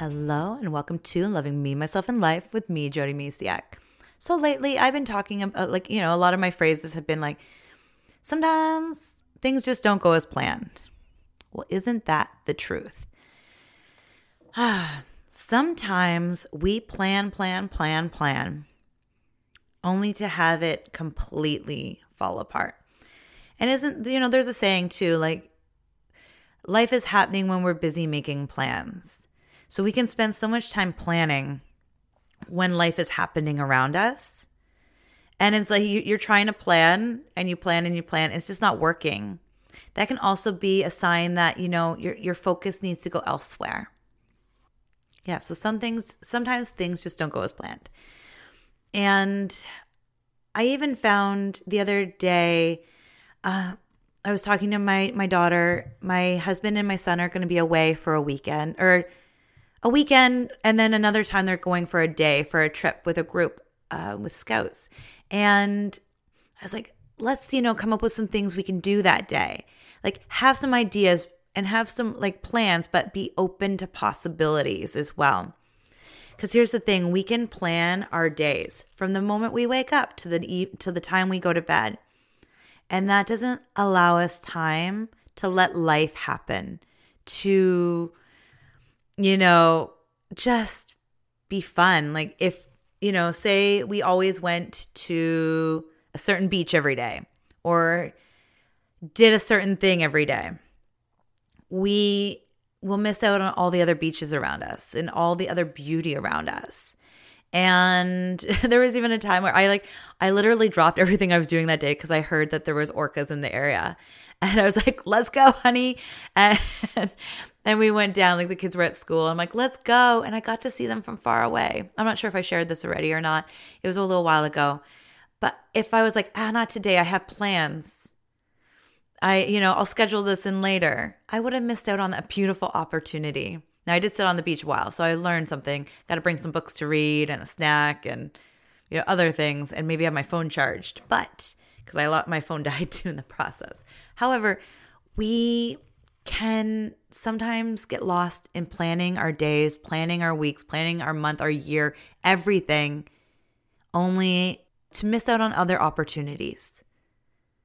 Hello, and welcome to Loving Me, Myself, and Life with me, Jody Misiak. So lately, I've been talking about, like, you know, a lot of my phrases have been like, sometimes things just don't go as planned. Well, isn't that the truth? Ah, sometimes we plan, plan, plan, plan, only to have it completely fall apart. And isn't, you know, there's a saying too, like, life is happening when we're busy making plans. So we can spend so much time planning when life is happening around us. And it's like you're trying to plan and you plan and you plan, it's just not working. That can also be a sign that, you know, your your focus needs to go elsewhere. Yeah, so some things sometimes things just don't go as planned. And I even found the other day uh I was talking to my my daughter. My husband and my son are going to be away for a weekend or a weekend, and then another time they're going for a day for a trip with a group uh, with scouts. And I was like, let's, you know, come up with some things we can do that day. Like, have some ideas and have some like plans, but be open to possibilities as well. Because here's the thing we can plan our days from the moment we wake up to the, to the time we go to bed. And that doesn't allow us time to let life happen, to you know, just be fun. Like if, you know, say we always went to a certain beach every day or did a certain thing every day, we will miss out on all the other beaches around us and all the other beauty around us. And there was even a time where I like I literally dropped everything I was doing that day because I heard that there was orcas in the area. And I was like, let's go, honey. And and we went down, like the kids were at school. I'm like, let's go. And I got to see them from far away. I'm not sure if I shared this already or not. It was a little while ago. But if I was like, ah, not today, I have plans. I, you know, I'll schedule this in later. I would have missed out on a beautiful opportunity. Now I did sit on the beach a while, so I learned something. Got to bring some books to read and a snack and you know other things, and maybe have my phone charged. But because I let my phone died too in the process. However, we can sometimes get lost in planning our days, planning our weeks, planning our month, our year, everything, only to miss out on other opportunities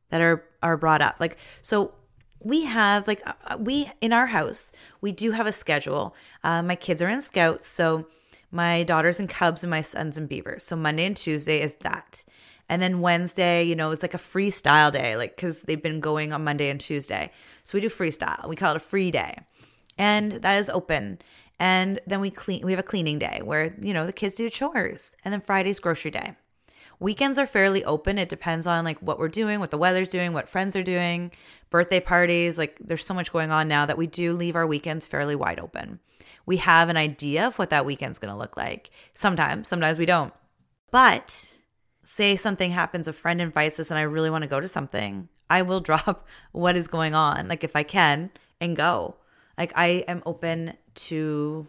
that are are brought up. Like so we have like uh, uh, we in our house we do have a schedule. Uh, my kids are in scouts so my daughters in cubs and my sons in beavers. So monday and tuesday is that and then wednesday you know it's like a freestyle day like because they've been going on monday and tuesday so we do freestyle. We call it a free day. And that is open. And then we clean we have a cleaning day where, you know, the kids do chores. And then Friday's grocery day. Weekends are fairly open. It depends on like what we're doing, what the weather's doing, what friends are doing, birthday parties. Like there's so much going on now that we do leave our weekends fairly wide open. We have an idea of what that weekend's going to look like. Sometimes, sometimes we don't. But say something happens, a friend invites us and I really want to go to something. I will drop what is going on, like if I can, and go. Like I am open to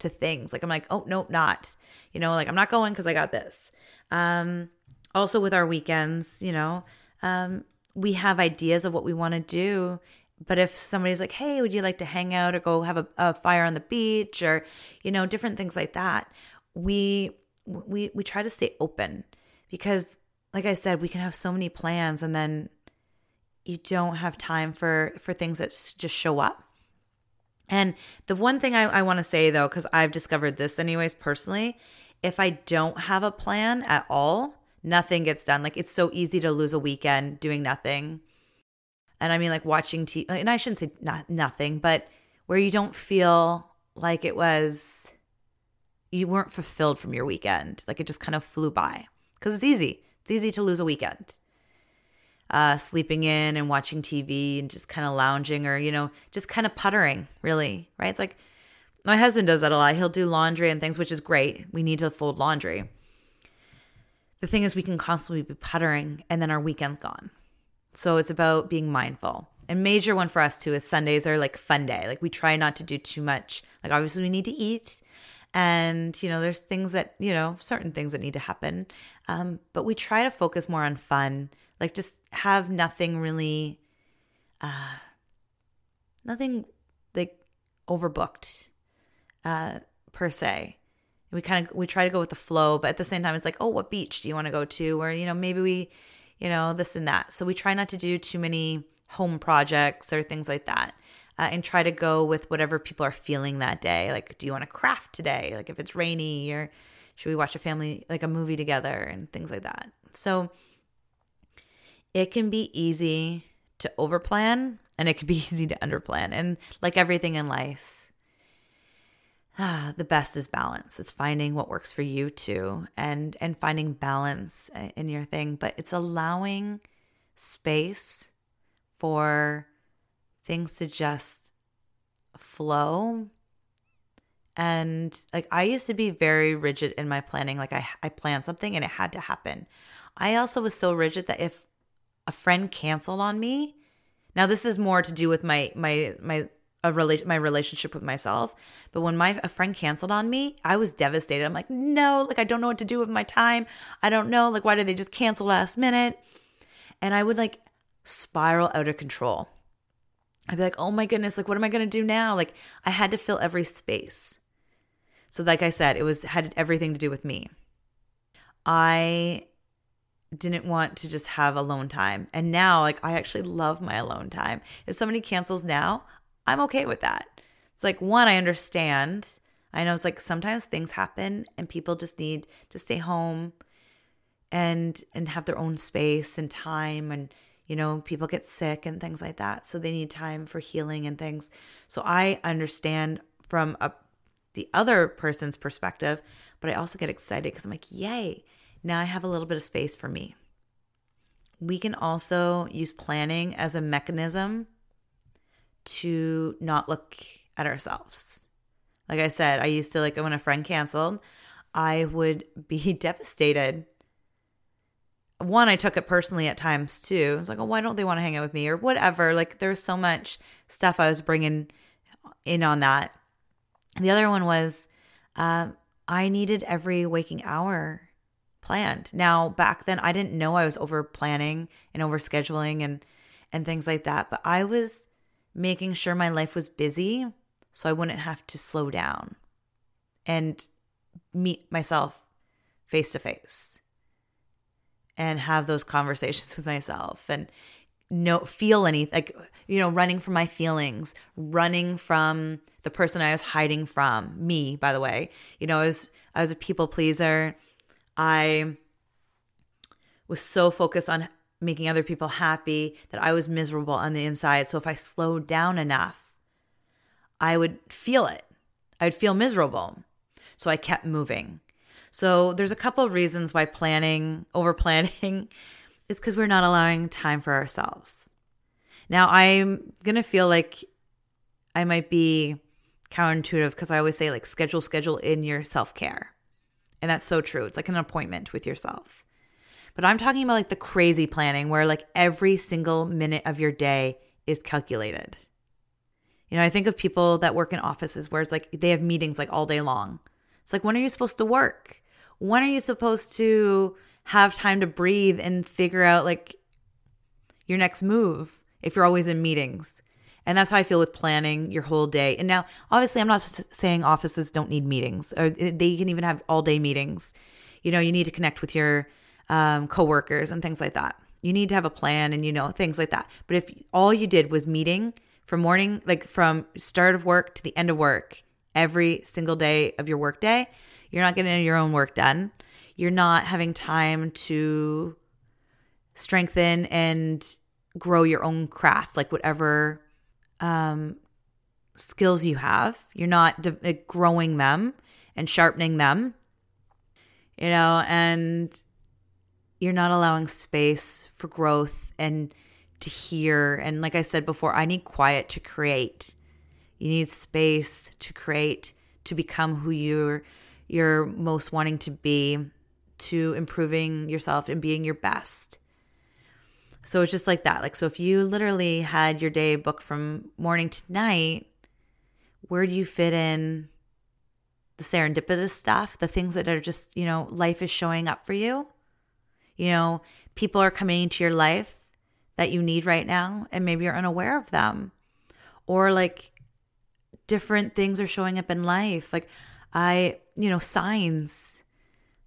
to things. Like I'm like, oh nope, not. You know, like I'm not going because I got this. Um, also with our weekends, you know, um, we have ideas of what we want to do. But if somebody's like, hey, would you like to hang out or go have a, a fire on the beach or, you know, different things like that, we we we try to stay open because like I said, we can have so many plans and then you don't have time for for things that just show up. And the one thing I, I want to say though, because I've discovered this anyways personally, if I don't have a plan at all, nothing gets done. Like it's so easy to lose a weekend doing nothing. And I mean like watching TV, and I shouldn't say not nothing, but where you don't feel like it was you weren't fulfilled from your weekend. Like it just kind of flew by. Cuz it's easy. It's easy to lose a weekend. Uh, sleeping in and watching TV and just kind of lounging or, you know, just kind of puttering, really, right? It's like my husband does that a lot. He'll do laundry and things, which is great. We need to fold laundry. The thing is, we can constantly be puttering and then our weekend's gone. So it's about being mindful. And major one for us too is Sundays are like fun day. Like we try not to do too much. Like obviously we need to eat and you know there's things that you know certain things that need to happen um, but we try to focus more on fun like just have nothing really uh nothing like overbooked uh, per se. We kind of we try to go with the flow, but at the same time, it's like, oh, what beach do you want to go to? Or you know, maybe we, you know, this and that. So we try not to do too many home projects or things like that. Uh, and try to go with whatever people are feeling that day. Like, do you want to craft today? Like, if it's rainy, or should we watch a family, like a movie together, and things like that. So, it can be easy to overplan and it can be easy to underplan. And like everything in life, ah, the best is balance. It's finding what works for you too and and finding balance in your thing, but it's allowing space for things to just flow and like I used to be very rigid in my planning. Like I I planned something and it had to happen. I also was so rigid that if a friend canceled on me. Now this is more to do with my my my a rela- my relationship with myself. But when my a friend canceled on me, I was devastated. I'm like, no, like I don't know what to do with my time. I don't know, like why did they just cancel last minute? And I would like spiral out of control. I'd be like, oh my goodness, like what am I gonna do now? Like I had to fill every space. So like I said, it was had everything to do with me. I didn't want to just have alone time. And now, like, I actually love my alone time. If somebody cancels now, I'm okay with that. It's like, one, I understand. I know it's like sometimes things happen and people just need to stay home and and have their own space and time and you know people get sick and things like that so they need time for healing and things so i understand from a the other person's perspective but i also get excited because i'm like yay now I have a little bit of space for me. We can also use planning as a mechanism to not look at ourselves. Like I said, I used to like when a friend canceled, I would be devastated. One, I took it personally at times too. I was like, oh, why don't they want to hang out with me or whatever? Like there's so much stuff I was bringing in on that. The other one was uh, I needed every waking hour planned. Now, back then I didn't know I was over planning and over scheduling and and things like that, but I was making sure my life was busy so I wouldn't have to slow down and meet myself face to face and have those conversations with myself and no feel any like you know running from my feelings running from the person i was hiding from me by the way you know i was i was a people pleaser I was so focused on making other people happy that I was miserable on the inside. So if I slowed down enough, I would feel it. I'd feel miserable. So I kept moving. So there's a couple of reasons why planning, over planning, is because we're not allowing time for ourselves. Now I'm gonna feel like I might be counterintuitive because I always say like schedule, schedule in your self care. And that's so true. It's like an appointment with yourself. But I'm talking about like the crazy planning where like every single minute of your day is calculated. You know, I think of people that work in offices where it's like they have meetings like all day long. It's like, when are you supposed to work? When are you supposed to have time to breathe and figure out like your next move if you're always in meetings? And that's how I feel with planning your whole day. And now, obviously, I'm not saying offices don't need meetings, or they can even have all day meetings. You know, you need to connect with your um, coworkers and things like that. You need to have a plan and, you know, things like that. But if all you did was meeting from morning, like from start of work to the end of work, every single day of your work day, you're not getting your own work done. You're not having time to strengthen and grow your own craft, like whatever um, skills you have. You're not de- growing them and sharpening them, you know, and you're not allowing space for growth and to hear. And like I said before, I need quiet to create. You need space to create, to become who you're you're most wanting to be, to improving yourself and being your best. So it's just like that. Like, so if you literally had your day booked from morning to night, where do you fit in the serendipitous stuff, the things that are just, you know, life is showing up for you? You know, people are coming into your life that you need right now, and maybe you're unaware of them. Or like different things are showing up in life. Like I, you know, signs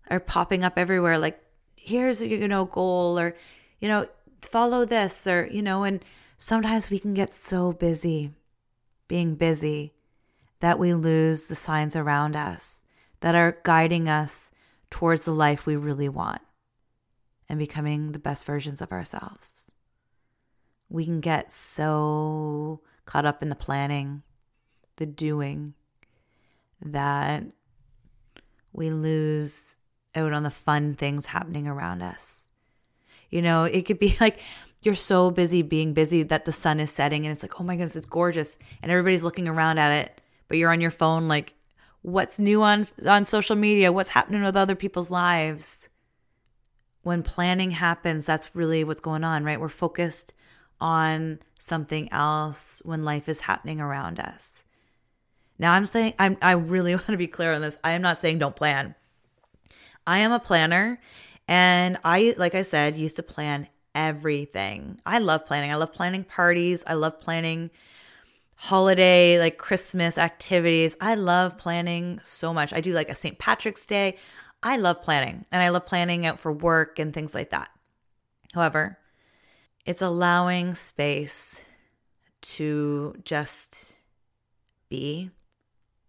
are popping up everywhere like here's a you know goal or you know follow this or you know and sometimes we can get so busy being busy that we lose the signs around us that are guiding us towards the life we really want and becoming the best versions of ourselves. We can get so caught up in the planning, the doing, that we lose out on the fun things happening around us. You know, it could be like you're so busy being busy that the sun is setting and it's like, oh my goodness, it's gorgeous. And everybody's looking around at it, but you're on your phone like, what's new on on social media? What's happening with other people's lives? When planning happens, that's really what's going on, right? We're focused on something else when life is happening around us. Now I'm saying I'm I really want to be clear on this. I am not saying don't plan. I am a planner and I like I said used to plan everything. I love planning. I love planning parties. I love planning holiday like Christmas activities. I love planning so much. I do like a St. Patrick's Day. I love planning and I love planning out for work and things like that. However, it's allowing space to just be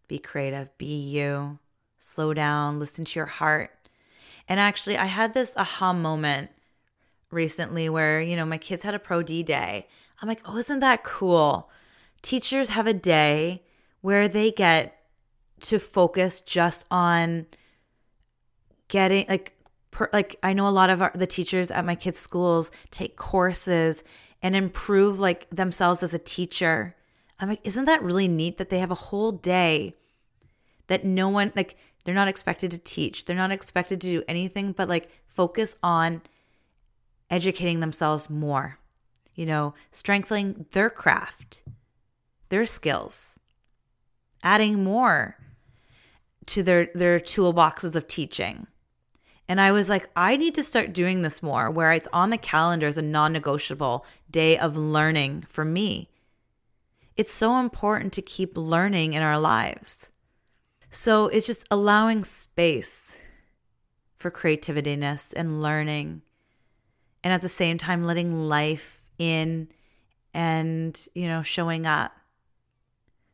be creative, be you, slow down, listen to your heart. And actually, I had this aha moment recently where, you know, my kids had a pro D day. I'm like, oh, isn't that cool? Teachers have a day where they get to focus just on getting like per, like I know a lot of our, the teachers at my kids' schools take courses and improve like themselves as a teacher. I'm like, isn't that really neat that they have a whole day that no one like they're not expected to teach. They're not expected to do anything but like focus on educating themselves more. You know, strengthening their craft, their skills, adding more to their their toolboxes of teaching. And I was like, I need to start doing this more, where it's on the calendar as a non negotiable day of learning for me. It's so important to keep learning in our lives. So it's just allowing space for creativitiness and learning, and at the same time, letting life in and, you know, showing up.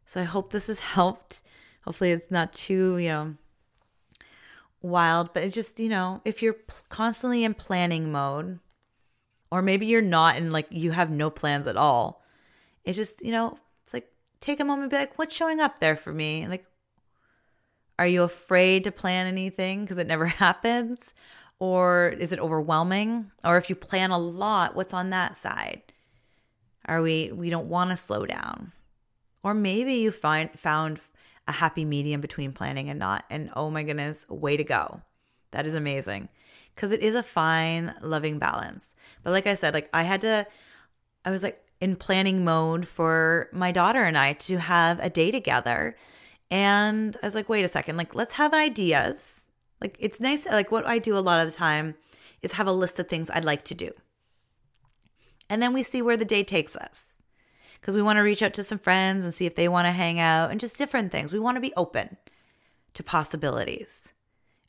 So I hope this has helped. Hopefully, it's not too, you know, wild, but it's just, you know, if you're constantly in planning mode, or maybe you're not and like you have no plans at all, it's just, you know, it's like take a moment be like, what's showing up there for me? Like, are you afraid to plan anything because it never happens? Or is it overwhelming? Or if you plan a lot, what's on that side? Are we we don't want to slow down? Or maybe you find found a happy medium between planning and not. And oh my goodness, way to go. That is amazing. Cuz it is a fine loving balance. But like I said, like I had to I was like in planning mode for my daughter and I to have a day together and I was like, wait a second, like, let's have ideas. Like, it's nice. Like, what I do a lot of the time is have a list of things I'd like to do. And then we see where the day takes us because we want to reach out to some friends and see if they want to hang out and just different things. We want to be open to possibilities.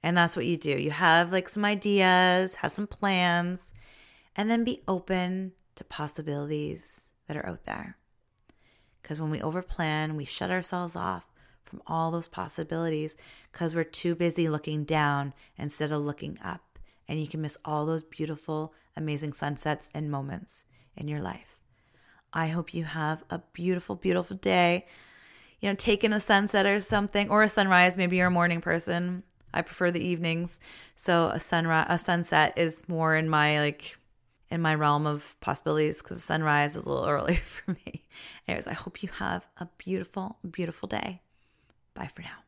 And that's what you do. You have like some ideas, have some plans, and then be open to possibilities that are out there. Because when we overplan, we shut ourselves off from all those possibilities because we're too busy looking down instead of looking up. And you can miss all those beautiful, amazing sunsets and moments in your life. I hope you have a beautiful, beautiful day. You know, taking a sunset or something, or a sunrise. Maybe you're a morning person. I prefer the evenings. So a sunrise, a sunset is more in my like in my realm of possibilities because sunrise is a little early for me. Anyways, I hope you have a beautiful, beautiful day. Bye for now.